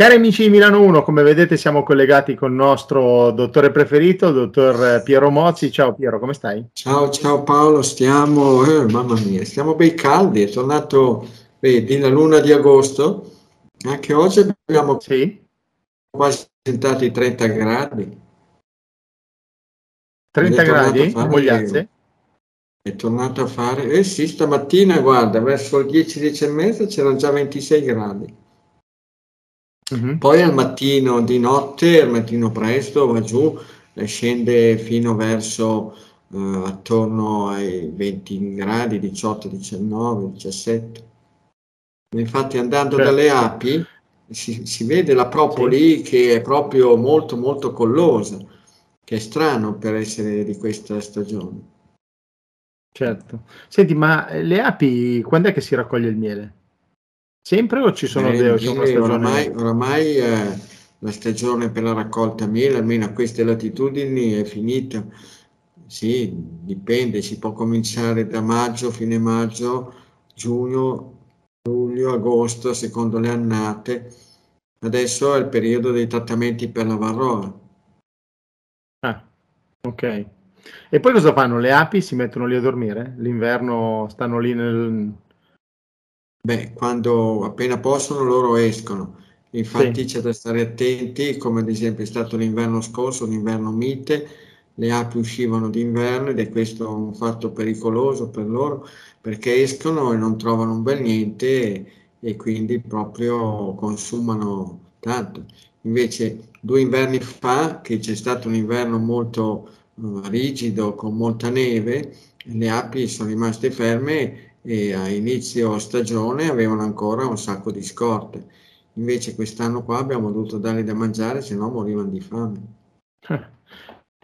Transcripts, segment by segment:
Cari amici di Milano 1, come vedete siamo collegati con il nostro dottore preferito, il dottor Piero Mozzi. Ciao Piero, come stai? Ciao, ciao Paolo, stiamo, eh, mamma mia, stiamo bei caldi, è tornato, vedi, la luna di agosto, anche oggi abbiamo sì. quasi tentato i 30 gradi. 30 gradi? Fare, è tornato a fare, eh sì, stamattina, guarda, verso le 10, 10 e mezza c'erano già 26 gradi. Mm-hmm. Poi al mattino di notte, al mattino presto, va giù e scende fino verso eh, attorno ai 20 gradi, 18, 19, 17. Infatti andando certo. dalle api si, si, vede la propoli sì. che è proprio molto molto collosa, che è strano per essere di questa stagione. Certo. Senti, ma le api quando è che si raccoglie il miele? Sempre o ci sono eh, delle stagioni? Oramai, oramai eh, la stagione per la raccolta miele, almeno a queste latitudini, è finita. Sì, dipende, si può cominciare da maggio, fine maggio, giugno, luglio, agosto, secondo le annate. Adesso è il periodo dei trattamenti per la varroa. Ah, ok. E poi cosa fanno? Le api si mettono lì a dormire? L'inverno stanno lì nel, Beh, quando appena possono loro escono. Infatti c'è da stare attenti, come ad esempio è stato l'inverno scorso, l'inverno mite, le api uscivano d'inverno ed è questo un fatto pericoloso per loro perché escono e non trovano un bel niente e, e quindi proprio consumano tanto. Invece due inverni fa, che c'è stato un inverno molto uh, rigido con molta neve, le api sono rimaste ferme e a inizio stagione avevano ancora un sacco di scorte. Invece quest'anno qua abbiamo dovuto dargli da mangiare, se no morivano di fame.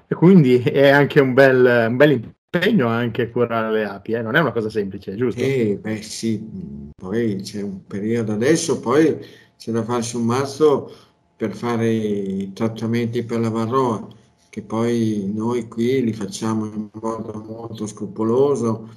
E quindi è anche un bel, un bel impegno anche curare le api, eh? non è una cosa semplice, giusto? Eh, beh sì, poi c'è un periodo adesso, poi c'è da farsi un mazzo per fare i trattamenti per la varroa, che poi noi qui li facciamo in modo molto scrupoloso,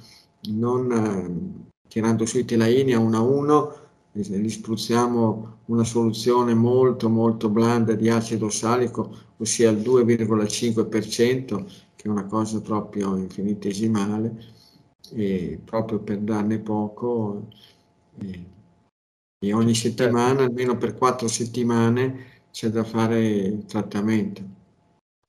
non eh, tirando sui telaini a uno a uno, gli spruzziamo una soluzione molto molto blanda di acido salico, ossia il 2,5%, che è una cosa proprio infinitesimale, e proprio per darne poco. E, e ogni settimana, almeno per quattro settimane, c'è da fare il trattamento.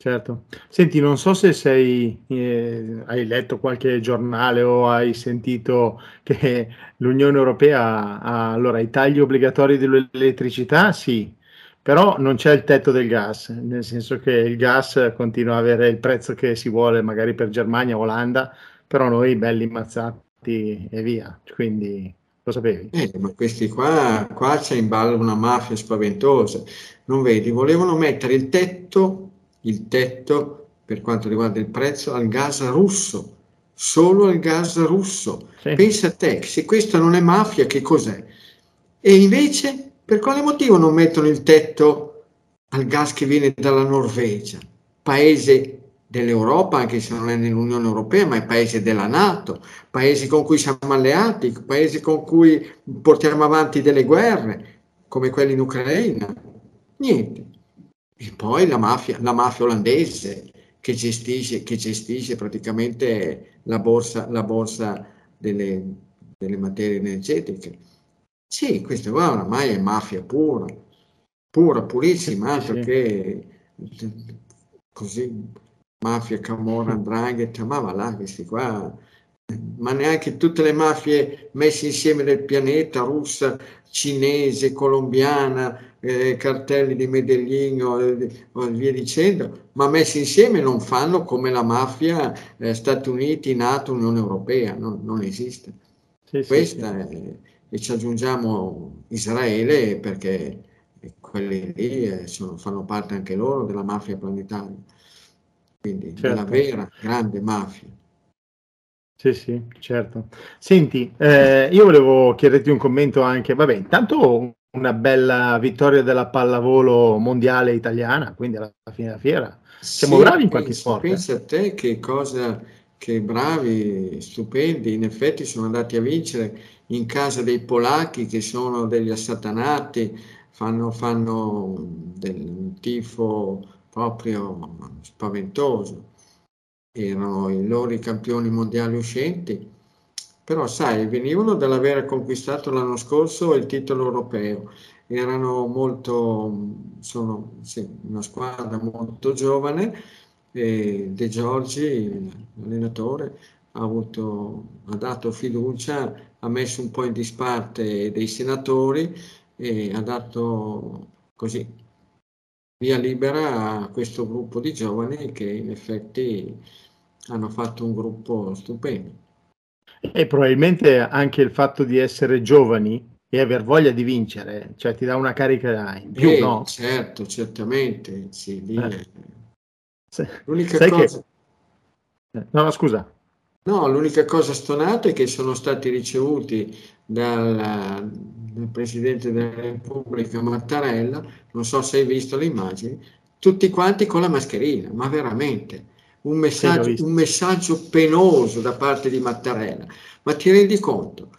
Certo. Senti, non so se sei, eh, hai letto qualche giornale o hai sentito che l'Unione Europea ha allora i tagli obbligatori dell'elettricità, sì, però non c'è il tetto del gas, nel senso che il gas continua a avere il prezzo che si vuole magari per Germania, Olanda, però noi belli immazzati e via, quindi lo sapevi? Eh, ma questi qua, qua c'è in ballo una mafia spaventosa, non vedi, volevano mettere il tetto il tetto per quanto riguarda il prezzo al gas russo, solo al gas russo. Sì. Pensa a te, se questa non è mafia, che cos'è? E invece, per quale motivo non mettono il tetto al gas che viene dalla Norvegia, paese dell'Europa, anche se non è nell'Unione Europea, ma è paese della Nato, paese con cui siamo alleati, paese con cui portiamo avanti delle guerre, come quelle in Ucraina. Niente. E poi la mafia, la mafia olandese che gestisce, che gestisce praticamente la borsa, la borsa delle, delle materie energetiche. Sì, questa qua oramai è mafia pura, pura, purissima, altro sì. che così mafia, camorra, andrangheta, ma va là, questi qua, ma neanche tutte le mafie messe insieme del pianeta, russa, cinese, colombiana, eh, cartelli di Medellin o, o, via dicendo, ma messi insieme non fanno come la mafia eh, Stati Uniti, NATO, Unione Europea, no, non esiste. Sì, Questa sì, sì. e ci aggiungiamo Israele perché quelli lì eh, sono, fanno parte anche loro della mafia planetaria, quindi certo. della vera grande mafia. Sì, sì, certo. Senti, eh, io volevo chiederti un commento anche, vabbè, intanto una bella vittoria della pallavolo mondiale italiana, quindi alla fine della fiera. Siamo sì, bravi in qualche pensa, sport. Eh? Pensa a te che cosa, che bravi, stupendi, in effetti sono andati a vincere in casa dei polacchi che sono degli assatanati, fanno, fanno del tifo proprio spaventoso. Erano i loro campioni mondiali uscenti, però sai, venivano dall'aver conquistato l'anno scorso il titolo europeo. Erano molto, sono sì, una squadra molto giovane e De Giorgi, l'allenatore, ha, avuto, ha dato fiducia, ha messo un po' in disparte dei senatori e ha dato così via libera a questo gruppo di giovani che in effetti hanno fatto un gruppo stupendo. E probabilmente anche il fatto di essere giovani e aver voglia di vincere, cioè ti dà una carica in più, eh, no? Certo, certamente. Sì, eh. L'unica cosa... Che... Eh, no, scusa. No, l'unica cosa stonata è che sono stati ricevuti dal, dal Presidente della Repubblica Mattarella, non so se hai visto le immagini, tutti quanti con la mascherina, ma veramente un messaggio, un messaggio penoso da parte di Mattarella. Ma ti rendi conto?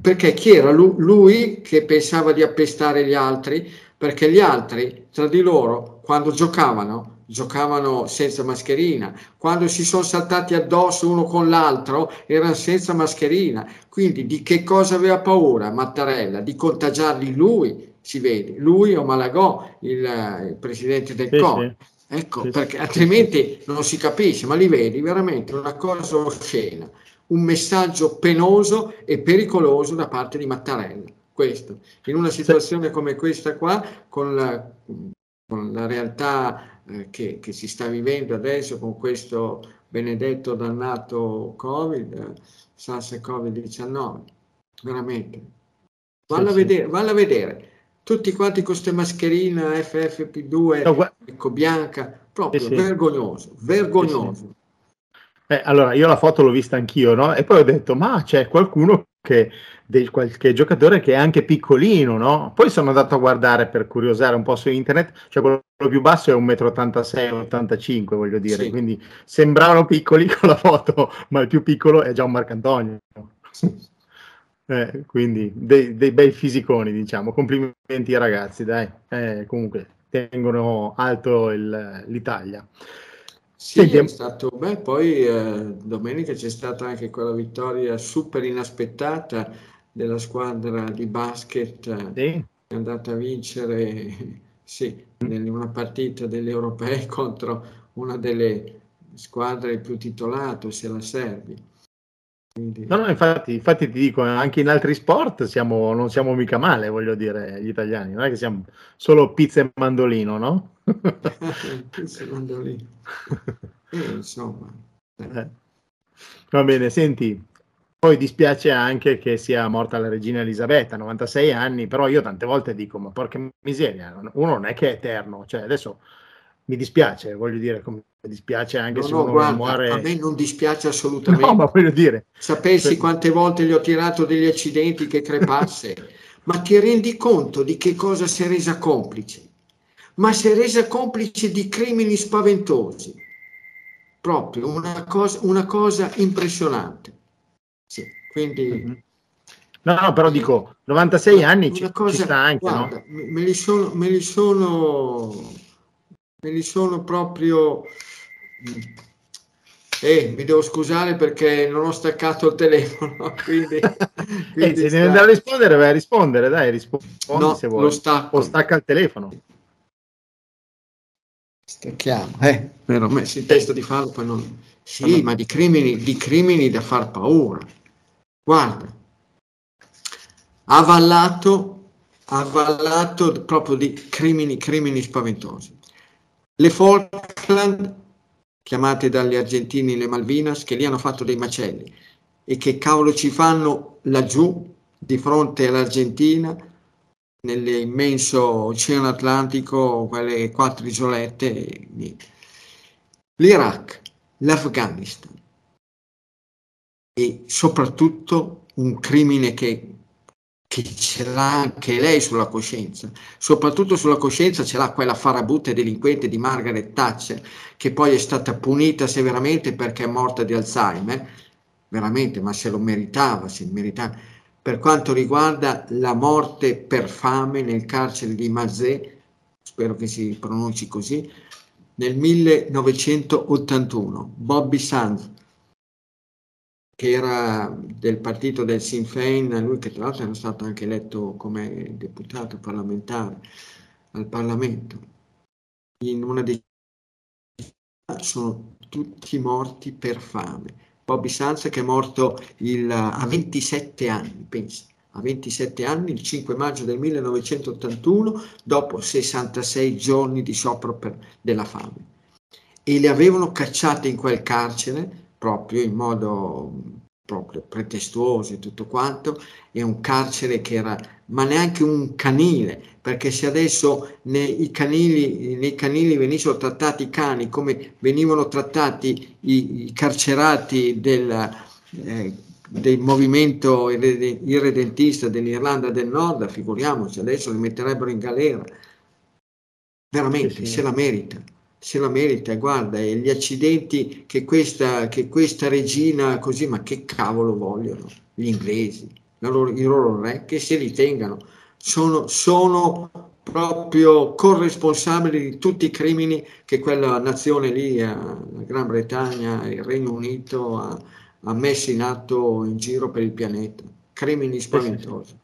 Perché chi era lui, lui che pensava di appestare gli altri? Perché gli altri tra di loro, quando giocavano, giocavano senza mascherina, quando si sono saltati addosso uno con l'altro erano senza mascherina, quindi di che cosa aveva paura Mattarella? Di contagiarli lui, si vede, lui o Malagò, il, il presidente del sì, CON. Sì. Ecco, perché altrimenti non si capisce, ma li vedi veramente una cosa oscena, un messaggio penoso e pericoloso da parte di Mattarella. Questo, in una situazione come questa qua, con la, con la realtà eh, che, che, si sta vivendo adesso con questo benedetto dannato Covid, SARS Covid-19, veramente. Valla, a vedere, valla a vedere, tutti quanti con queste mascherine FFP2, no, ecco, bianca, proprio sì, vergognoso, vergognoso. Eh, allora, io la foto l'ho vista anch'io, no? E poi ho detto, ma c'è qualcuno che, del qualche giocatore che è anche piccolino, no? Poi sono andato a guardare per curiosare un po' su internet, cioè quello più basso è 1,86 m, 85 voglio dire, sì. quindi sembravano piccoli con la foto, ma il più piccolo è già un Marcantonio. Eh, quindi dei, dei, bei fisiconi, diciamo. Complimenti ai ragazzi, dai. Eh, comunque tengono alto il, l'Italia. Sì, Senti, è stato, beh, poi eh, domenica c'è stata anche quella vittoria super inaspettata della squadra di basket sì. che è andata a vincere sì, in una partita degli europei contro una delle squadre più titolate, se la servi. Quindi... No, no, infatti, infatti ti dico, anche in altri sport siamo, non siamo mica male, voglio dire, gli italiani, non è che siamo solo pizza e mandolino, no? pizza e mandolino. Eh, insomma. Eh. Va bene, senti, poi dispiace anche che sia morta la regina Elisabetta, 96 anni, però io tante volte dico, ma porca miseria, uno non è che è eterno, cioè adesso mi dispiace, voglio dire, mi dispiace anche no, se no, uno guarda, muore... A me non dispiace assolutamente. No, ma voglio dire... Sapessi quante volte gli ho tirato degli accidenti che crepasse, ma ti rendi conto di che cosa si è resa complice? Ma si è resa complice di crimini spaventosi. Proprio una cosa, una cosa impressionante. Sì, quindi... Mm-hmm. No, no, però dico, 96 anni ci, cosa, ci sta anche, guarda, no? Me li sono... Me li sono me li sono proprio... Eh, mi devo scusare perché non ho staccato il telefono, quindi... quindi eh, se devi andare a rispondere, vai a rispondere, dai, rispondi no, se vuoi. Lo stacco. O stacca il telefono. Stacchiamo, eh, mi ero messo in testa di farlo, poi non... Sì, ma di crimini, di crimini da far paura. Guarda, avallato, avallato proprio di crimini, crimini spaventosi. Le Falkland, chiamate dagli argentini le Malvinas, che lì hanno fatto dei macelli e che cavolo ci fanno laggiù di fronte all'Argentina, nell'immenso oceano Atlantico, quelle quattro isolette, l'Iraq, l'Afghanistan e soprattutto un crimine che che ce l'ha anche lei sulla coscienza, soprattutto sulla coscienza ce l'ha quella farabutta delinquente di Margaret Thatcher, che poi è stata punita severamente perché è morta di Alzheimer, veramente, ma se lo meritava, se meritava, per quanto riguarda la morte per fame nel carcere di Mazé, spero che si pronunci così, nel 1981. Bobby Sands, che era del partito del Sinn Féin, lui che tra l'altro era stato anche eletto come deputato parlamentare al Parlamento, in una decisione sono tutti morti per fame. Bobby Sanz che è morto il, a 27 anni, pensa, a 27 anni, il 5 maggio del 1981, dopo 66 giorni di sciopero per, della fame. E le avevano cacciate in quel carcere proprio in modo proprio pretestuoso e tutto quanto, è un carcere che era, ma neanche un canile, perché se adesso nei canili, nei canili venissero trattati i cani come venivano trattati i, i carcerati del, eh, del movimento irredentista dell'Irlanda del Nord, figuriamoci, adesso li metterebbero in galera. Veramente, sì, sì. se la merita se la merita, guarda, e gli accidenti che questa, che questa regina così, ma che cavolo vogliono gli inglesi, loro, i loro re, che se li tengano, sono, sono proprio corresponsabili di tutti i crimini che quella nazione lì, la Gran Bretagna, il Regno Unito, ha, ha messo in atto in giro per il pianeta. Crimini spaventosi.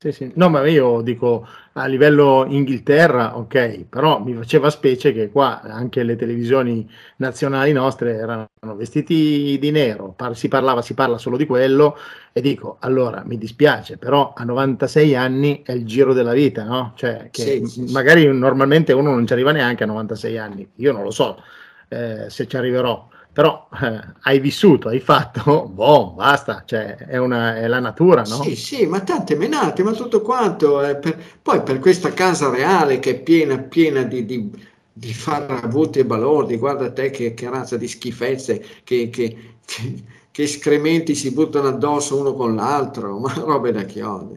Sì, sì. No, ma io dico a livello Inghilterra, ok, però mi faceva specie che qua anche le televisioni nazionali nostre erano vestiti di nero, par- si parlava, si parla solo di quello e dico, allora mi dispiace, però a 96 anni è il giro della vita, no? Cioè, che sì, magari normalmente uno non ci arriva neanche a 96 anni, io non lo so eh, se ci arriverò però eh, hai vissuto, hai fatto, boh, basta, cioè è, una, è, la natura, no? Sì, sì, ma tante menate, ma tutto quanto. Eh, per, poi per questa casa reale che è piena, piena di, di, di farrabuti e balordi, guarda te che, che razza di schifezze, che, che, che, che escrementi si buttano addosso uno con l'altro, ma robe da chiodi.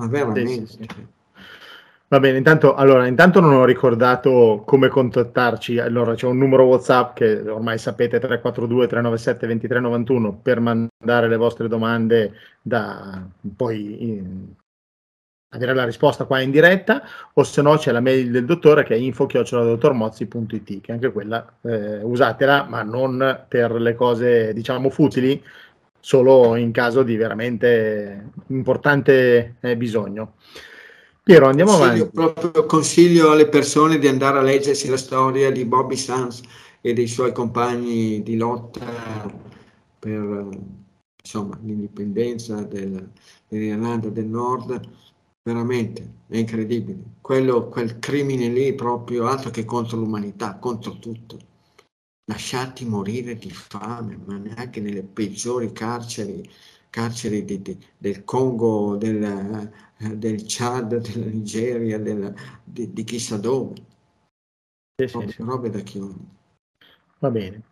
Ma veramente. Sì, sì, sì. Va bene, intanto, allora, intanto non ho ricordato come contattarci. Allora, c'è un numero WhatsApp che ormai sapete 342 397 2391 per mandare le vostre domande da poi in, avere la risposta qua in diretta o se no c'è la mail del dottore che è info-dottormozzi.it che anche quella eh, usatela ma non per le cose diciamo futili solo in caso di veramente importante eh, bisogno. Piero, andiamo consiglio, avanti. Proprio consiglio alle persone di andare a leggersi la storia di Bobby Sands e dei suoi compagni di lotta per insomma, l'indipendenza del, dell'Irlanda del Nord. Veramente è incredibile. Quello, quel crimine lì proprio altro che contro l'umanità, contro tutto. Lasciati morire di fame, ma neanche nelle peggiori carceri, carceri di, di, del Congo, del, del Chad, della Nigeria, della, di, di, chissà dove. Sì, sì, sì. Robe da chiunque. Va bene.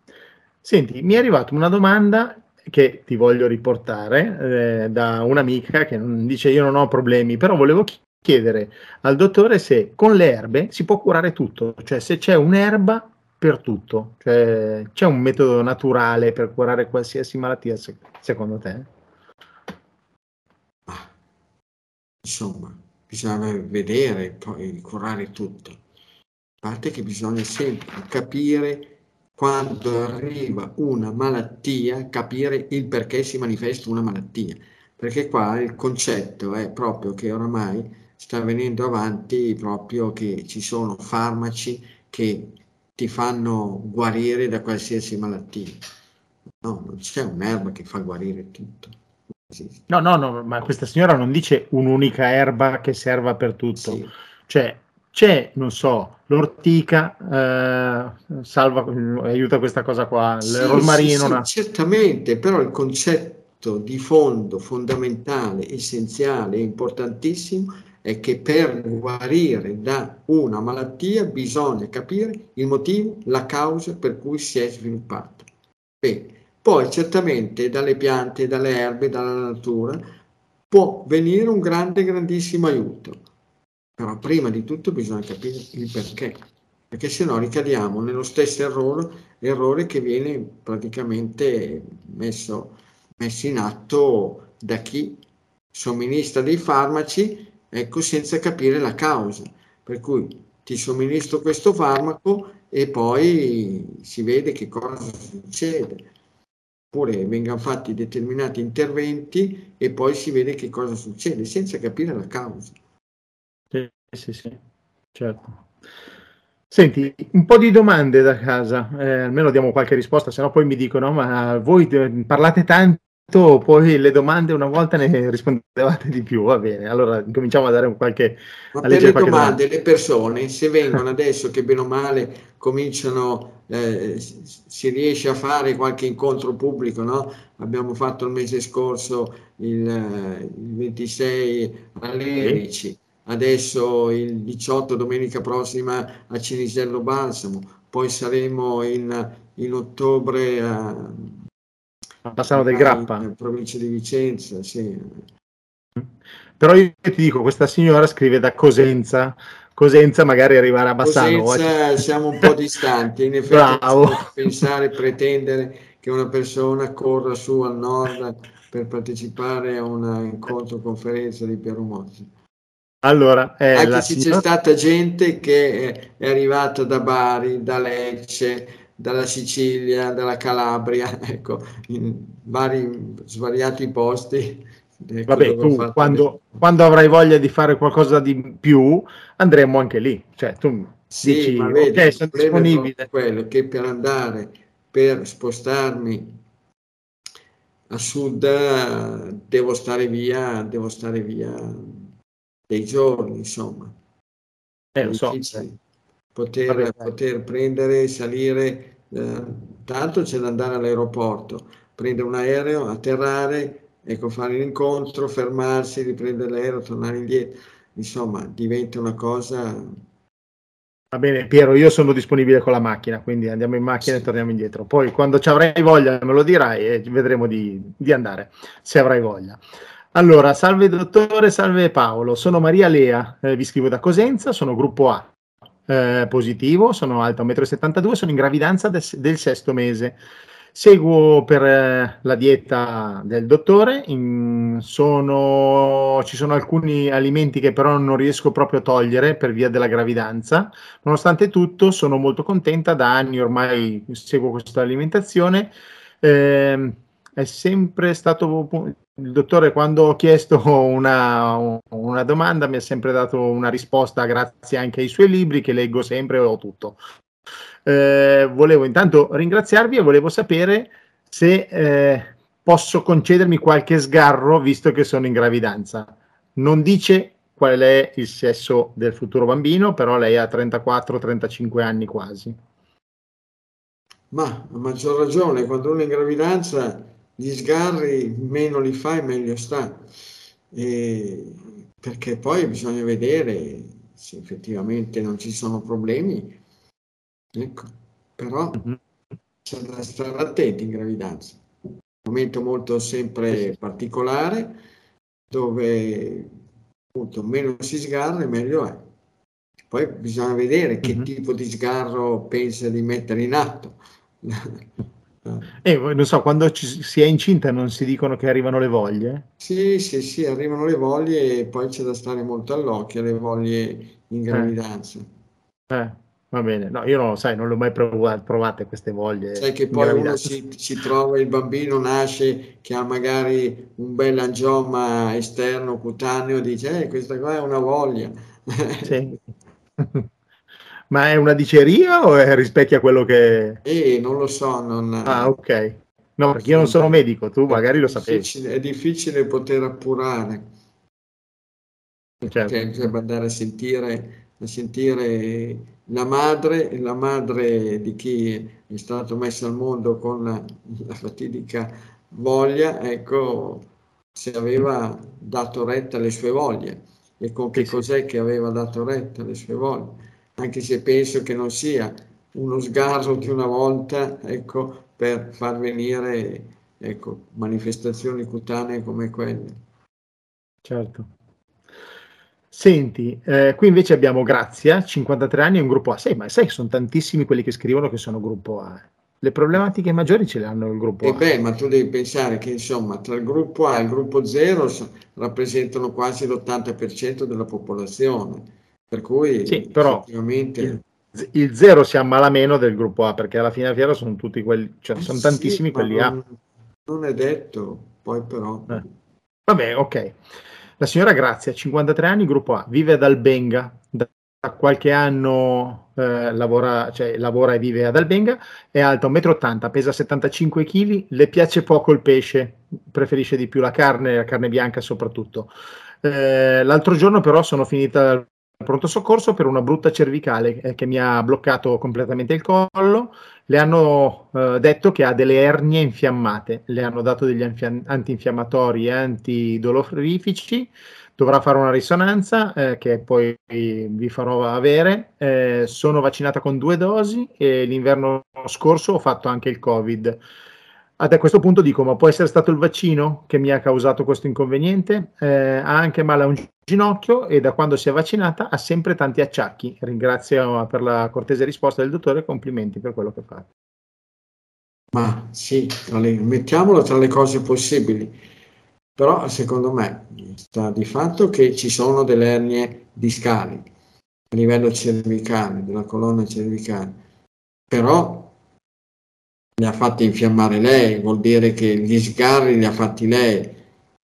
Senti, mi è arrivata una domanda che ti voglio riportare eh, da un'amica che dice io non ho problemi, però volevo chiedere al dottore se con le erbe si può curare tutto, cioè se c'è un'erba per tutto, cioè c'è un metodo naturale per curare qualsiasi malattia secondo te? Insomma, bisogna vedere, poi curare tutto. A parte che bisogna sempre capire quando arriva una malattia, capire il perché si manifesta una malattia. Perché qua il concetto è proprio che oramai sta venendo avanti proprio che ci sono farmaci che ti fanno guarire da qualsiasi malattia. No, non c'è un'erba che fa guarire tutto. No, no, no, ma questa signora non dice un'unica erba che serva per tutto. Sì. Cioè, c'è, non so, l'ortica, eh, salva, aiuta questa cosa qua, il sì, rosmarino. Sì, una... Certamente, però il concetto di fondo fondamentale, essenziale, importantissimo è che per guarire da una malattia bisogna capire il motivo, la causa per cui si è sviluppata. Bene, poi certamente dalle piante, dalle erbe, dalla natura può venire un grande, grandissimo aiuto. Però prima di tutto bisogna capire il perché, perché se no ricadiamo nello stesso errore, errore che viene praticamente messo, messo in atto da chi somministra dei farmaci, ecco, senza capire la causa. Per cui ti somministro questo farmaco e poi si vede che cosa succede. Oppure vengono fatti determinati interventi e poi si vede che cosa succede, senza capire la causa. Sì, sì, sì, certo. Senti, un po' di domande da casa, eh, almeno diamo qualche risposta, se no poi mi dicono, ma voi parlate tanto, poi le domande una volta ne rispondevate di più, va bene, allora cominciamo a dare un qualche... Ma per le domande, domanda. le persone, se vengono adesso che bene o male cominciano, eh, si riesce a fare qualche incontro pubblico, no? Abbiamo fatto il mese scorso il, il 26 alle 11. Sì adesso il 18 domenica prossima a Cinisello Balsamo, poi saremo in, in ottobre a, a Bassano del Grappa, in provincia di Vicenza. Sì. Però io ti dico, questa signora scrive da Cosenza, Cosenza magari arriverà a Bassano. Cosenza siamo un po' distanti, in effetti Bravo. pensare, pretendere che una persona corra su al nord per partecipare a un incontro conferenza di Piero Mozzi. Allora, eh, Anche se signora... c'è stata gente che è arrivata da Bari, da Lecce, dalla Sicilia, dalla Calabria, ecco, in vari svariati posti. Ecco Vabbè, tu quando, quando, avrai voglia di fare qualcosa di più, andremo anche lì. Cioè, tu sì, dici, ma vedi, ok, sono disponibile. Quello che per andare, per spostarmi a sud, devo stare via, devo stare via dei giorni, insomma. Eh, lo so. Poter, Vabbè, poter prendere, salire, eh, tanto c'è da andare all'aeroporto, prendere un aereo, atterrare, ecco, fare l'incontro, fermarsi, riprendere l'aereo, tornare indietro. Insomma, diventa una cosa... Va bene, Piero, io sono disponibile con la macchina, quindi andiamo in macchina sì. e torniamo indietro. Poi quando ci avrai voglia me lo dirai e vedremo di, di andare, se avrai voglia. Allora, salve dottore, salve Paolo, sono Maria Lea, eh, vi scrivo da Cosenza, sono gruppo A, eh, positivo, sono alta 1,72 m, sono in gravidanza del, del sesto mese. Seguo per eh, la dieta del dottore, in, sono, ci sono alcuni alimenti che però non riesco proprio a togliere per via della gravidanza. Nonostante tutto sono molto contenta, da anni ormai seguo questa alimentazione. Eh, è sempre stato il dottore quando ho chiesto una, una, domanda mi ha sempre dato una risposta grazie anche ai suoi libri che leggo sempre e ho tutto. Eh, volevo intanto ringraziarvi e volevo sapere se eh, posso concedermi qualche sgarro visto che sono in gravidanza. Non dice qual è il sesso del futuro bambino, però lei ha 34-35 anni quasi. Ma a maggior ragione, quando uno è in gravidanza gli sgarri meno li fai meglio sta, e perché poi bisogna vedere se effettivamente non ci sono problemi, ecco, però mm-hmm. c'è da stare attenti in gravidanza. Un momento molto sempre particolare dove appunto meno si sgarra meglio è. Poi bisogna vedere che mm-hmm. tipo di sgarro pensa di mettere in atto. Eh, non so, quando ci, si è incinta non si dicono che arrivano le voglie? Sì, sì, sì, arrivano le voglie e poi c'è da stare molto all'occhio alle voglie in eh. gravidanza. Eh, eh va bene. No, io non lo sai, non le ho mai provate, provate queste voglie. Sai che poi uno si, si, trova, il bambino nasce che ha magari un bel angioma esterno, cutaneo, dice, eh, questa qua è una voglia. Sì. Ma è una diceria o è, rispecchia quello che... Eh, non lo so. Non... Ah, ok. No, perché io non sono medico, tu magari lo sapevi. È difficile poter appurare. Certo. Perché andare a sentire, a sentire la madre, la madre di chi è stato messo al mondo con la, fatidica voglia, ecco, se aveva dato retta alle sue voglie e con che cos'è che aveva dato retta alle sue voglie anche se penso che non sia uno sgarro di una volta ecco, per far venire ecco, manifestazioni cutanee come quelle. Certo. Senti, eh, qui invece abbiamo Grazia, 53 anni, un gruppo A. Sai, ma sai che sono tantissimi quelli che scrivono che sono gruppo A. le problematiche maggiori ce le hanno il gruppo E A. beh, ma tu devi pensare che insomma tra il gruppo A e il gruppo 0 rappresentano quasi l'80% della popolazione, per cui Sì, però effettivamente... il, il zero si ammala meno del gruppo A perché alla fine della fiera sono tutti quelli, cioè Eh sono sì, tantissimi quelli A. non, non è detto, poi però... Eh. Vabbè, ok. La signora Grazia, 53 anni, gruppo A, vive ad Albenga, da qualche anno eh, lavora, cioè, lavora e vive ad Albenga, è alta 1,80 m, pesa 75 kg, le piace poco il pesce, preferisce di più la carne, la carne bianca soprattutto. Eh, l'altro giorno però sono finita pronto soccorso per una brutta cervicale eh, che mi ha bloccato completamente il collo. Le hanno eh, detto che ha delle ernie infiammate, le hanno dato degli anfi- antinfiammatori e antidolorifici. Dovrà fare una risonanza eh, che poi vi farò avere. Eh, sono vaccinata con due dosi e l'inverno scorso ho fatto anche il Covid. A questo punto dico, ma può essere stato il vaccino che mi ha causato questo inconveniente? Eh, ha anche male a un ginocchio e da quando si è vaccinata ha sempre tanti acciacchi. Ringrazio per la cortese risposta del dottore e complimenti per quello che fa. Ma sì, tra le- mettiamolo tra le cose possibili, però secondo me sta di fatto che ci sono delle ernie discali a livello cervicale, della colonna cervicale, però li ha fatti infiammare lei, vuol dire che gli sgarri li ha fatti lei,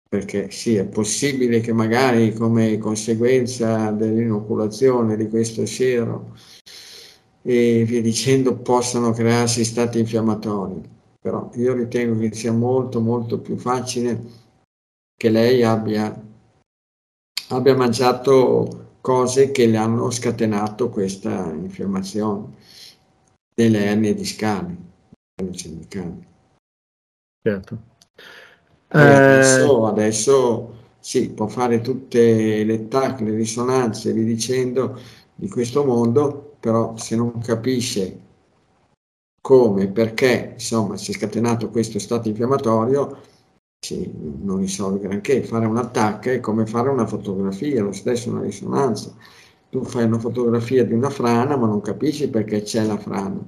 perché sì, è possibile che magari come conseguenza dell'inoculazione di questo siero e via dicendo possano crearsi stati infiammatori, però io ritengo che sia molto molto più facile che lei abbia, abbia mangiato cose che le hanno scatenato questa infiammazione delle ernie discali, ernie cervicali. Certo. E adesso, adesso sì, può fare tutte le TAC, le risonanze, vi dicendo di questo mondo, però se non capisce come, perché, insomma, si è scatenato questo stato infiammatorio, sì, non risolve granché. Fare un attacco è come fare una fotografia, lo stesso una risonanza. Tu fai una fotografia di una frana, ma non capisci perché c'è la frana.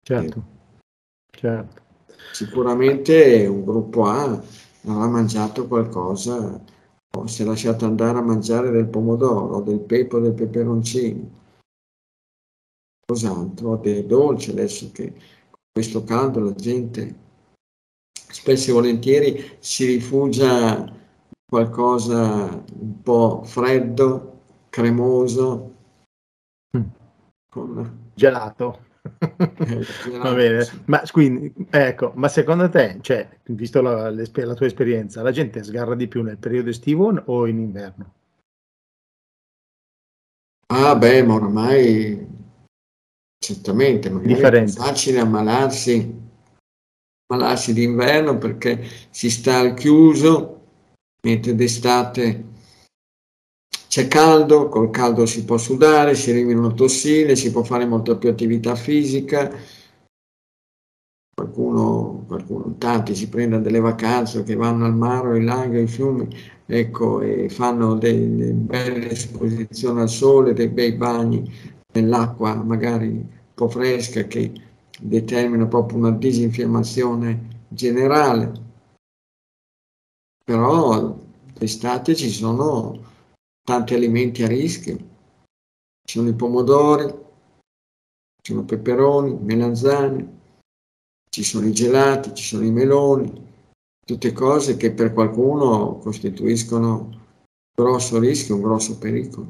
Certo, certo. Sicuramente un gruppo A avrà mangiato qualcosa, o si è lasciato andare a mangiare del pomodoro, del pepe, del peperoncino, cos'altro, dei dolci adesso che con questo caldo la gente spesso e volentieri si rifugia in qualcosa un po' freddo, cremoso, con... gelato. Va bene, ma quindi, ecco, ma secondo te, cioè, visto la, la, tua esperienza, la gente sgarra di più nel periodo estivo o in inverno? Ah, beh, ma ormai certamente, magari Differente. è facile ammalarsi, ammalarsi d'inverno perché si sta al chiuso, mentre d'estate c'è caldo, col caldo si può sudare, si eliminano tossine, si può fare molta più attività fisica. Qualcuno, qualcuno tanti si prendono delle vacanze che vanno al mare, ai laghi, ai fiumi, ecco, e fanno delle belle esposizioni al sole, dei bei bagni nell'acqua magari un po' fresca che determina proprio una disinfiammazione generale. Però d'estate ci sono tanti alimenti a rischio. Ci sono i pomodori, ci sono i peperoni, melanzane, ci sono i gelati, ci sono i meloni, tutte cose che per qualcuno costituiscono un grosso rischio, un grosso pericolo.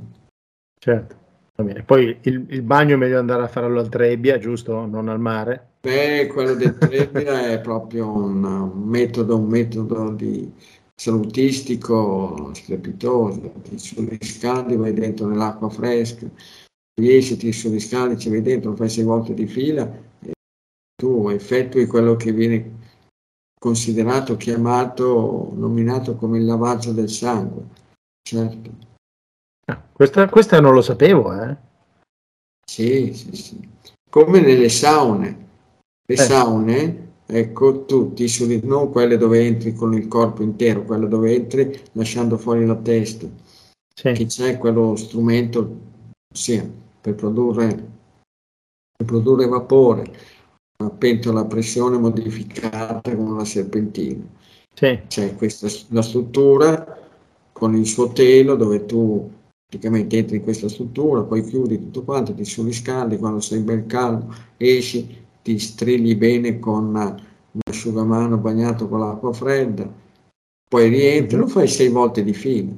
Certo, va bene. Poi il, il bagno è meglio andare a farlo al Trebbia, giusto? Non al mare? Beh, quello del Trebbia è proprio un metodo, un metodo di, salutistico strepitoso, ti surriscaldi, vai dentro nell'acqua fresca, riesci, ti surriscaldi, ci vai dentro, fai sei volte di fila e tu effettui quello che viene considerato, chiamato, nominato come il lavaggio del sangue. Certo. Ah, questa, questa non lo sapevo, eh? Sì, sì, sì. Come nelle saune. Le eh. saune ecco, tutti, non quelle dove entri con il corpo intero, quelle dove entri lasciando fuori la testa, sì. che c'è quello strumento sia per produrre, per produrre vapore una pentola a pressione modificata con una serpentina. Sì. C'è questa la struttura con il suo telo dove tu praticamente entri in questa struttura, poi chiudi tutto quanto, ti surriscaldi, quando sei ben caldo esci, ti strilli bene con un asciugamano bagnato con l'acqua fredda, poi rientri, lo fai sei volte di fila.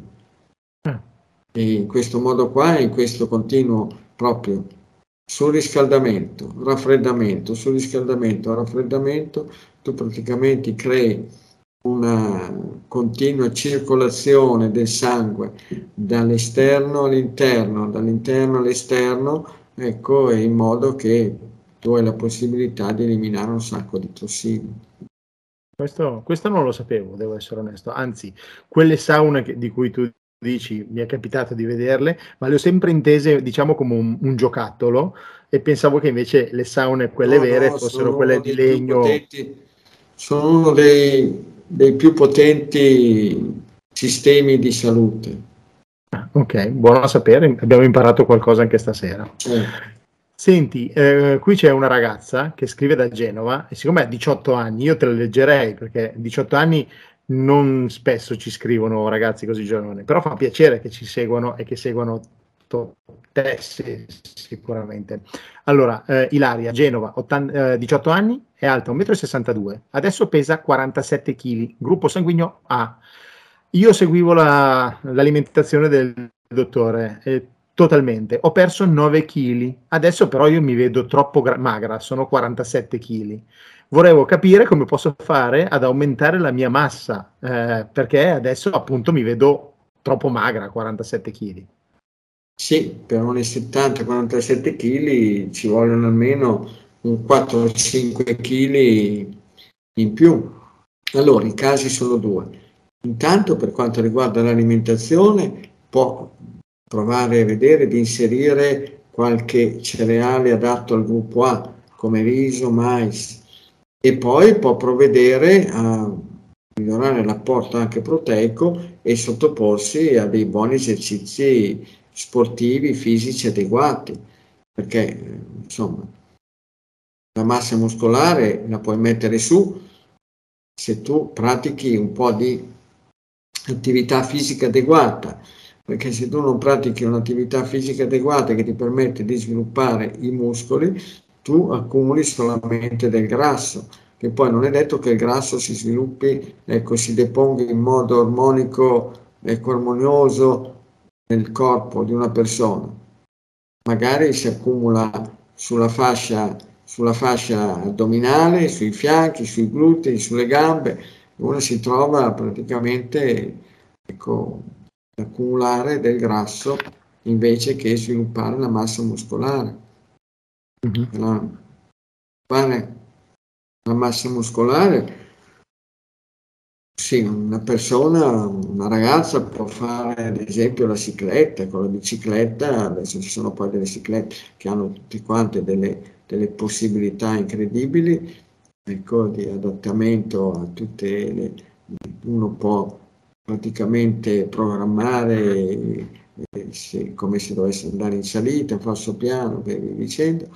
Ah. E in questo modo qua, in questo continuo proprio surriscaldamento, raffreddamento, surriscaldamento, raffreddamento, tu praticamente crei una continua circolazione del sangue dall'esterno all'interno, dall'interno all'esterno, ecco, in modo che tu hai la possibilità di eliminare un sacco di tossine. Questo, questo non lo sapevo, devo essere onesto. Anzi, quelle saune che, di cui tu dici, mi è capitato di vederle, ma le ho sempre intese, diciamo, come un, un giocattolo e pensavo che invece le saune, quelle no, vere, no, fossero quelle di legno. Potenti, sono uno dei, dei più potenti sistemi di salute. Ah, ok, buono a sapere, abbiamo imparato qualcosa anche stasera. Eh. Senti, eh, qui c'è una ragazza che scrive da Genova e siccome ha 18 anni, io te la leggerei perché 18 anni non spesso ci scrivono ragazzi così giovani, però fa piacere che ci seguano e che seguano te sicuramente. Allora, eh, Ilaria, Genova, 80, eh, 18 anni, è alta 1,62 m, adesso pesa 47 kg, gruppo sanguigno A. Io seguivo la, l'alimentazione del dottore eh, totalmente, ho perso 9 kg, adesso però io mi vedo troppo gra- magra, sono 47 kg. Volevo capire come posso fare ad aumentare la mia massa, eh, perché adesso appunto mi vedo troppo magra, 47 kg. Sì, per un 70-47 kg ci vogliono almeno un 4-5 kg in più. Allora, i casi sono due. Intanto, per quanto riguarda l'alimentazione, può provare a vedere di inserire qualche cereale adatto al gruppo A, come riso, mais, e poi può provvedere a migliorare l'apporto anche proteico e sottoporsi a dei buoni esercizi sportivi, fisici adeguati, perché insomma la massa muscolare la puoi mettere su se tu pratichi un po' di attività fisica adeguata, perché se tu non pratichi un'attività fisica adeguata che ti permette di sviluppare i muscoli, tu accumuli solamente del grasso, che poi non è detto che il grasso si sviluppi, ecco, si deponga in modo armonico, ecco, armonioso nel corpo di una persona, magari si accumula sulla fascia, sulla fascia addominale, sui fianchi, sui glutei, sulle gambe, uno si trova praticamente ecco, accumulare del grasso invece che sviluppare la massa muscolare. Mm-hmm. La, la massa muscolare sì, una persona, una ragazza può fare ad esempio la cicletta, con la bicicletta, adesso ci sono poi delle ciclette che hanno tutte quante delle, delle possibilità incredibili ecco, di adattamento a tutte le... uno può praticamente programmare eh, se, come se dovesse andare in salita, in falso piano, via dicendo,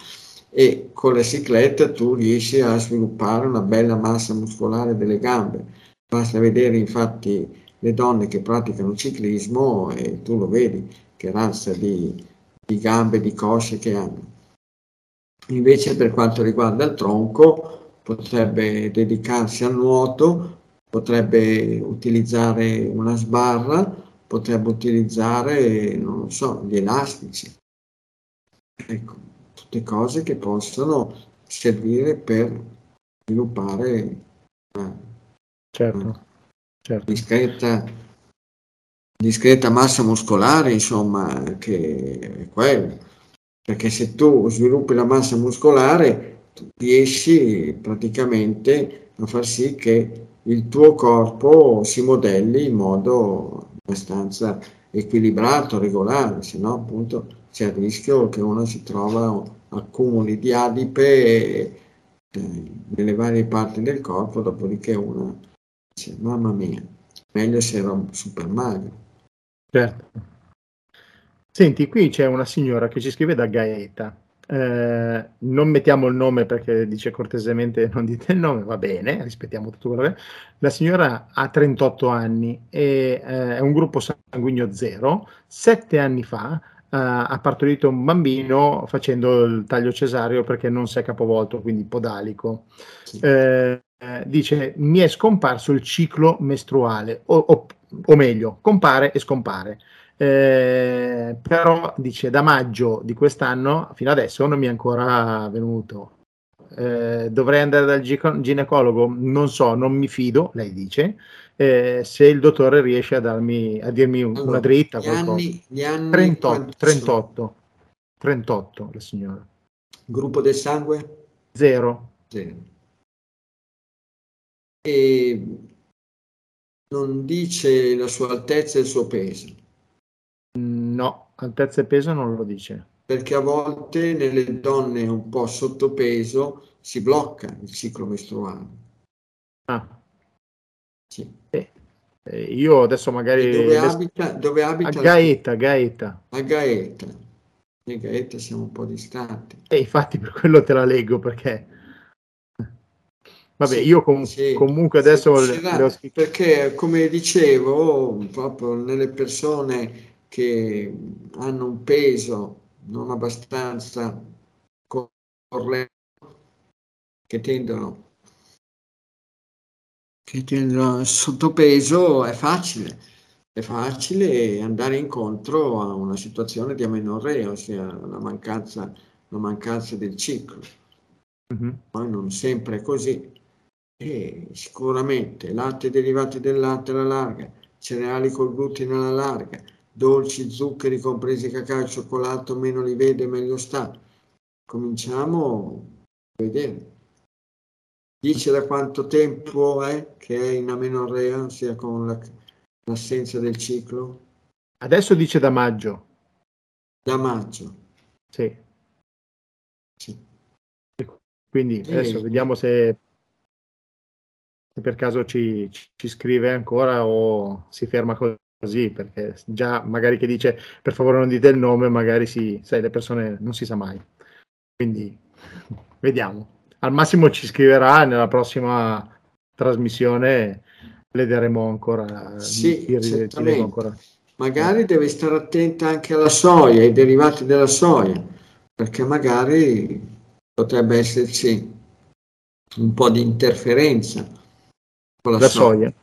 e con la cicletta tu riesci a sviluppare una bella massa muscolare delle gambe Basta vedere infatti le donne che praticano ciclismo e tu lo vedi, che razza di, di gambe, di cosce che hanno. Invece per quanto riguarda il tronco, potrebbe dedicarsi al nuoto, potrebbe utilizzare una sbarra, potrebbe utilizzare, non lo so, gli elastici. Ecco, tutte cose che possono servire per sviluppare una certo, certo. Discreta, discreta massa muscolare, insomma, che è quello. Perché se tu sviluppi la massa muscolare, riesci praticamente a far sì che il tuo corpo si modelli in modo abbastanza equilibrato, regolare, se no appunto c'è il rischio che uno si trova accumuli di adipe eh, nelle varie parti del corpo, dopodiché uno Dice, mamma mia, meglio se ero super magro. Certo. Senti, qui c'è una signora che ci scrive da Gaeta. Eh, non mettiamo il nome perché dice cortesemente non dite il nome, va bene, rispettiamo tutto quello che La signora ha 38 anni e eh, è un gruppo sanguigno zero. Sette anni fa eh, ha partorito un bambino facendo il taglio cesareo perché non si è capovolto, quindi podalico. Sì. Eh, dice mi è scomparso il ciclo mestruale, o, o, o meglio, compare e scompare. Eh, però dice da maggio di quest'anno fino adesso non mi è ancora venuto. Eh, dovrei andare dal ginecologo? Non so, non mi fido, lei dice. Eh, se il dottore riesce a, darmi, a dirmi allora, una dritta. Gli anni, gli anni 38, 38, 38, la signora. Gruppo del sangue? Zero. Zero. E non dice la sua altezza e il suo peso. No, altezza e peso non lo dice. Perché a volte nelle donne un po' sottopeso si blocca il ciclo mestruale. Ah. Sì. Eh, eh, io adesso magari... E dove, abita, dove abita? A Gaeta, Gaeta. A Gaeta. A Gaeta siamo un po' distanti. E infatti per quello te la leggo perché... Vabbè, sì, io com- sì, comunque adesso... Sì, le, le ho... Perché come dicevo, proprio nelle persone che hanno un peso non abbastanza corretto, che tendono, che tendono sottopeso, è facile, è facile andare incontro a una situazione di amenorrea, ossia la mancanza, la mancanza del ciclo. Mm-hmm. Poi non sempre è così. E sicuramente latte derivati del latte alla larga, cereali col glutine alla larga, dolci, zuccheri, compresi cacao e cioccolato, meno li vede meglio sta. Cominciamo a vedere. Dice da quanto tempo è che è in amenorrea, sia con la, l'assenza del ciclo? Adesso dice da maggio. Da maggio. Sì. sì. Quindi adesso vediamo se, se per caso ci, ci, scrive ancora o si ferma così così, perché già magari che dice per favore non dite il nome, magari si, sai, le persone non si sa mai. Quindi vediamo. Al massimo ci scriverà nella prossima trasmissione le daremo ancora. Sì, ti, ti ancora. Magari deve stare attenta anche alla soia, ai derivati della soia, perché magari potrebbe esserci un po' di interferenza con la, la soia. soia.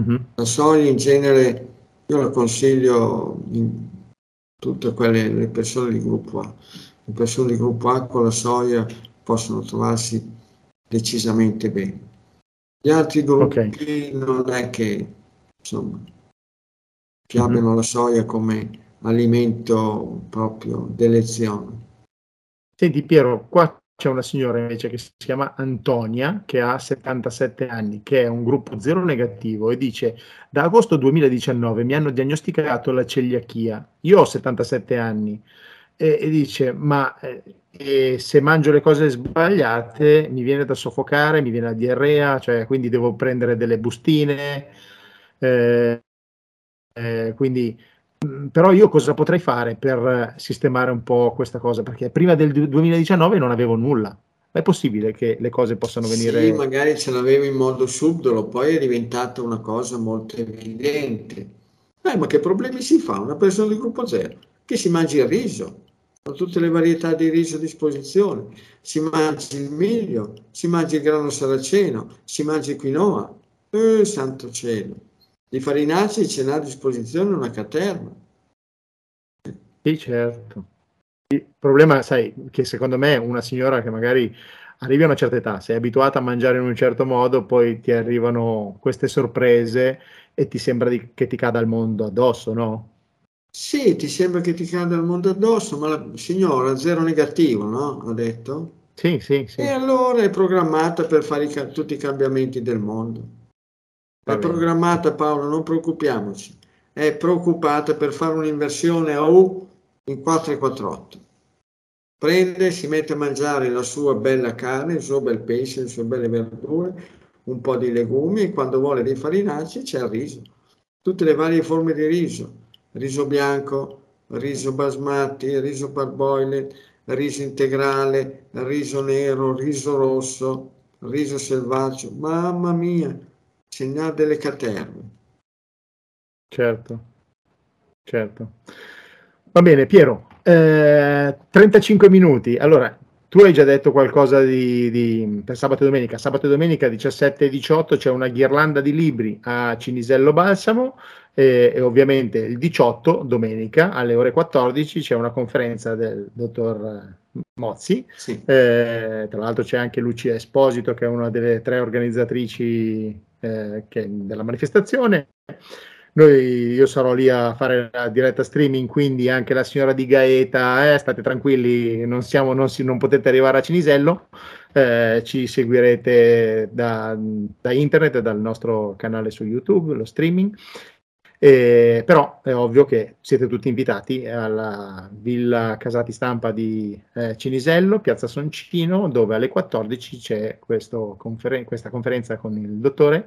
Mm-hmm. La soia in genere io la consiglio in tutte quelle le persone di gruppo A. Le persone di gruppo A con la soia possono trovarsi decisamente bene. Gli altri gruppi okay. non è che, insomma, che mm-hmm. abbiano la soia come alimento proprio d'elezione. Senti Piero, qua c'è una signora invece che si chiama Antonia, che ha 77 anni, che è un gruppo zero negativo e dice da agosto 2019 mi hanno diagnosticato la celiachia. Io ho 77 anni e, e dice ma eh, se mangio le cose sbagliate mi viene da soffocare, mi viene la diarrea, cioè quindi devo prendere delle bustine. Eh, eh, quindi però io cosa potrei fare per sistemare un po' questa cosa? Perché prima del 2019 non avevo nulla. È possibile che le cose possano venire... Sì, magari ce l'avevo in modo subdolo, poi è diventata una cosa molto evidente. Eh, ma che problemi si fa una persona di gruppo zero? Che si mangi il riso, con tutte le varietà di riso a disposizione, si mangi il miglio, si mangi il grano saraceno, si mangi il quinoa. Eh, santo cielo! Di farinacei ce n'ha a disposizione una caterva. Sì, certo. Il problema, sai, che secondo me una signora che magari arrivi a una certa età, sei abituata a mangiare in un certo modo, poi ti arrivano queste sorprese e ti sembra di, che ti cada il mondo addosso, no? Sì, ti sembra che ti cada il mondo addosso, ma la signora zero negativo, no? Ha detto? Sì, sì, sì. E allora è programmata per fare i, tutti i cambiamenti del mondo. È programmata Paolo, non preoccupiamoci. È preoccupata per fare un'inversione a U in 448. Prende, si mette a mangiare la sua bella carne, il suo bel pesce, le sue belle verdure, un po' di legumi e quando vuole dei farinacei c'è il riso. Tutte le varie forme di riso. Riso bianco, riso basmati, riso parboiled, riso integrale, riso nero, riso rosso, riso selvaggio, mamma mia, segnare delle caterve. Certo, certo. Va bene, Piero, eh, 35 minuti. Allora, tu hai già detto qualcosa di, di, per sabato e domenica. Sabato e domenica 17 e 18 c'è una ghirlanda di libri a Cinisello Balsamo e, e, ovviamente il 18 domenica alle ore 14 c'è una conferenza del dottor Mozzi. Sì. Eh, tra l'altro c'è anche Lucia Esposito che è una delle tre organizzatrici eh, che, della manifestazione. Noi, io sarò lì a fare la diretta streaming, quindi anche la signora di Gaeta, eh, state tranquilli, non, siamo, non, si, non, potete arrivare a Cinisello, eh, ci seguirete da, da internet, dal nostro canale su YouTube, lo streaming. Eh, però è ovvio che siete tutti invitati alla Villa Casati Stampa di eh, Cinisello, Piazza Soncino, dove alle 14 c'è conferen- questa conferenza con il dottore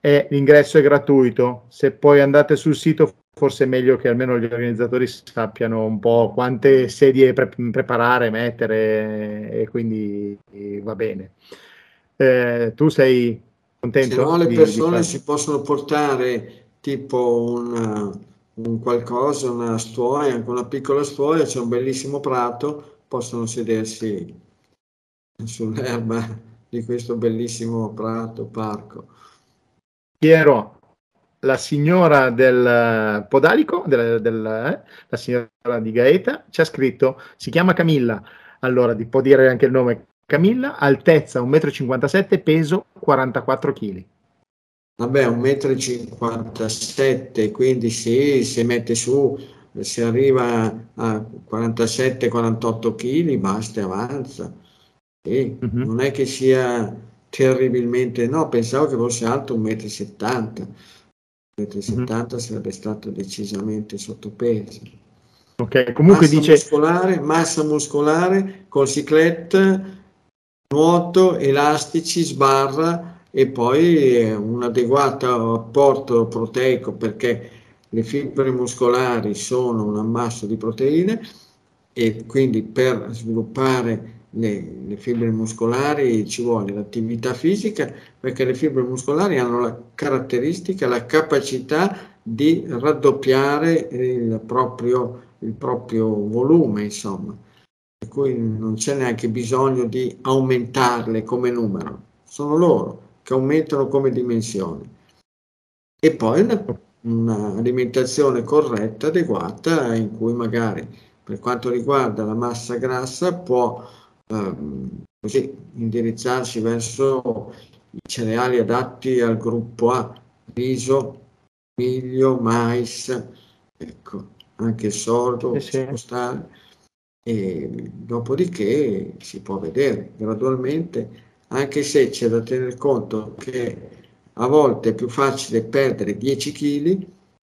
e l'ingresso è gratuito. Se poi andate sul sito, forse è meglio che almeno gli organizzatori sappiano un po' quante sedie pre- preparare, mettere e quindi va bene. Eh, tu sei contento? Se no, le persone di si possono portare tipo una, un qualcosa, una stuoia, anche una piccola stuoia, c'è un bellissimo prato, possono sedersi sull'erba di questo bellissimo prato, parco. Piero, la signora del Podalico, del, del, eh, la signora di Gaeta, ci ha scritto, si chiama Camilla, allora può dire anche il nome Camilla, altezza 1,57 m, peso 44 kg. Vabbè, 1,57 m, quindi sì, si mette su, si arriva a 47-48 kg, basta e avanza. Sì, mm-hmm. Non è che sia terribilmente, no, pensavo che fosse alto 1,70 m. 1,70 m mm-hmm. sarebbe stato decisamente sottopeso. Ok, comunque massa dice... Muscolare, massa muscolare, col ciclette, nuoto, elastici, sbarra e poi un adeguato apporto proteico perché le fibre muscolari sono un ammasso di proteine e quindi per sviluppare le, le, fibre muscolari ci vuole l'attività fisica perché le fibre muscolari hanno la caratteristica, la capacità di raddoppiare il proprio, il proprio volume, insomma. Per cui non c'è neanche bisogno di aumentarle come numero, sono loro che aumentano come dimensione. E poi un'alimentazione corretta, adeguata, in cui magari per quanto riguarda la massa grassa può Ehm, così indirizzarsi verso i cereali adatti al gruppo A, riso, miglio, mais, ecco, anche il sordo, eh sì. E dopodiché si può vedere gradualmente, anche se c'è da tenere conto che a volte è più facile perdere 10 kg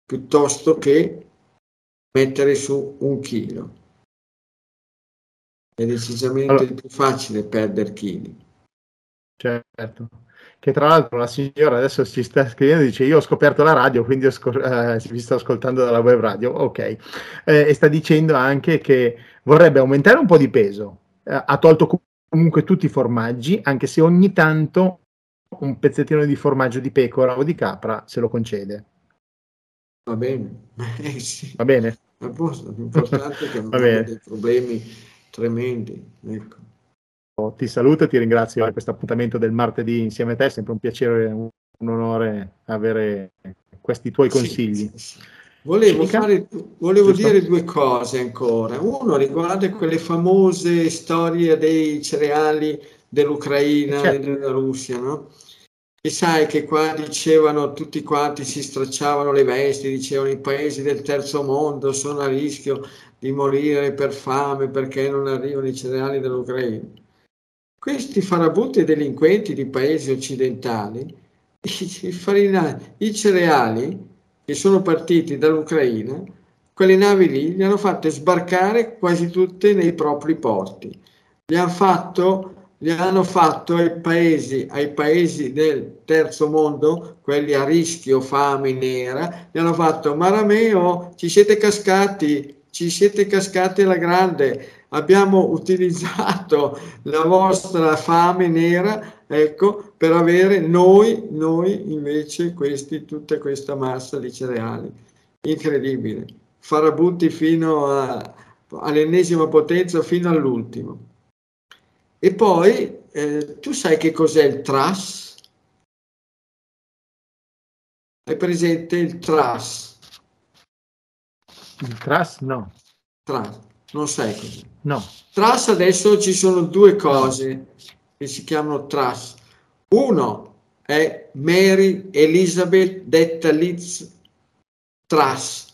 piuttosto che mettere su un chilo. È decisamente allora, più facile perdere chili. Certo, che tra l'altro la signora adesso si sta scrivendo e dice io ho scoperto la radio, quindi scor- eh, vi sto ascoltando dalla web radio, ok, eh, e sta dicendo anche che vorrebbe aumentare un po' di peso, eh, ha tolto comunque tutti i formaggi, anche se ogni tanto un pezzettino di formaggio di pecora o di capra se lo concede. Va bene, eh, sì. va bene. L'importante è che non abbia dei problemi tremendi. Ecco. Ti saluto e ti ringrazio per questo appuntamento del martedì insieme a te, è sempre un piacere, un, onore avere questi tuoi consigli. Sì, sì. Volevo, fare, volevo dire due cose ancora. Uno riguarda quelle famose storie dei cereali dell'Ucraina certo. e della Russia, no? E sai che qua dicevano tutti quanti si stracciavano le vesti, dicevano i paesi del terzo mondo sono a rischio di morire per fame perché non arrivano i cereali dall'Ucraina. Questi farabutti delinquenti di paesi occidentali, i, farinati, i cereali che sono partiti dall'Ucraina, quelle navi lì li hanno fatte sbarcare quasi tutte nei propri porti. Li hanno fatto li hanno fatto ai paesi, ai paesi, del terzo mondo, quelli a rischio fame nera, gli hanno fatto Marameo, ci siete cascati, ci siete cascati alla grande, abbiamo utilizzato la vostra fame nera, ecco, per avere noi, noi invece questi, tutta questa massa di cereali. Incredibile. Farabutti fino all'ennesima potenza, fino all'ultimo. E poi, eh, tu sai che cos'è il TRAS? Hai presente il TRAS? Il TRAS no. TRAS, non sai cos'è. No. TRAS adesso ci sono due cose che si chiamano TRAS. Uno è Mary Elizabeth detta Liz Truss,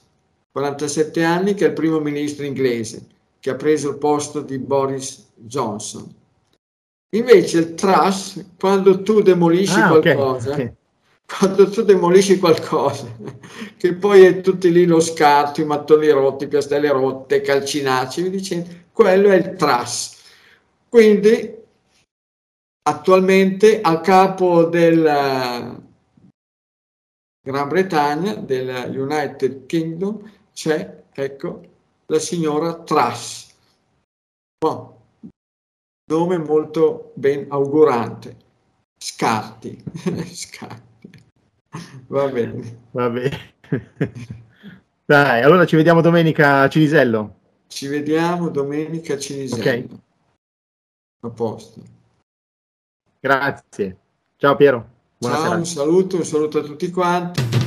47 anni, che è il primo ministro inglese, che ha preso il posto di Boris Johnson. Invece il Truss, quando tu demolisci ah, qualcosa, okay, okay. Quando tu demolisci qualcosa, che poi è tutti lì lo scarto, i mattoni rotti, piastelle rotte, calcinacci, dicendo, quello è il Truss. Quindi attualmente a capo del Gran Bretagna, del United Kingdom, c'è, ecco, la signora Truss. Oh, nome molto ben augurante. Scarti. Scarti. Va bene. Va bene. Dai, allora ci vediamo domenica a Cinisello. Ci vediamo domenica a Cinisello. Ok. A posto. Grazie. Ciao Piero. Buona Ciao, serata. un saluto, un saluto a tutti quanti.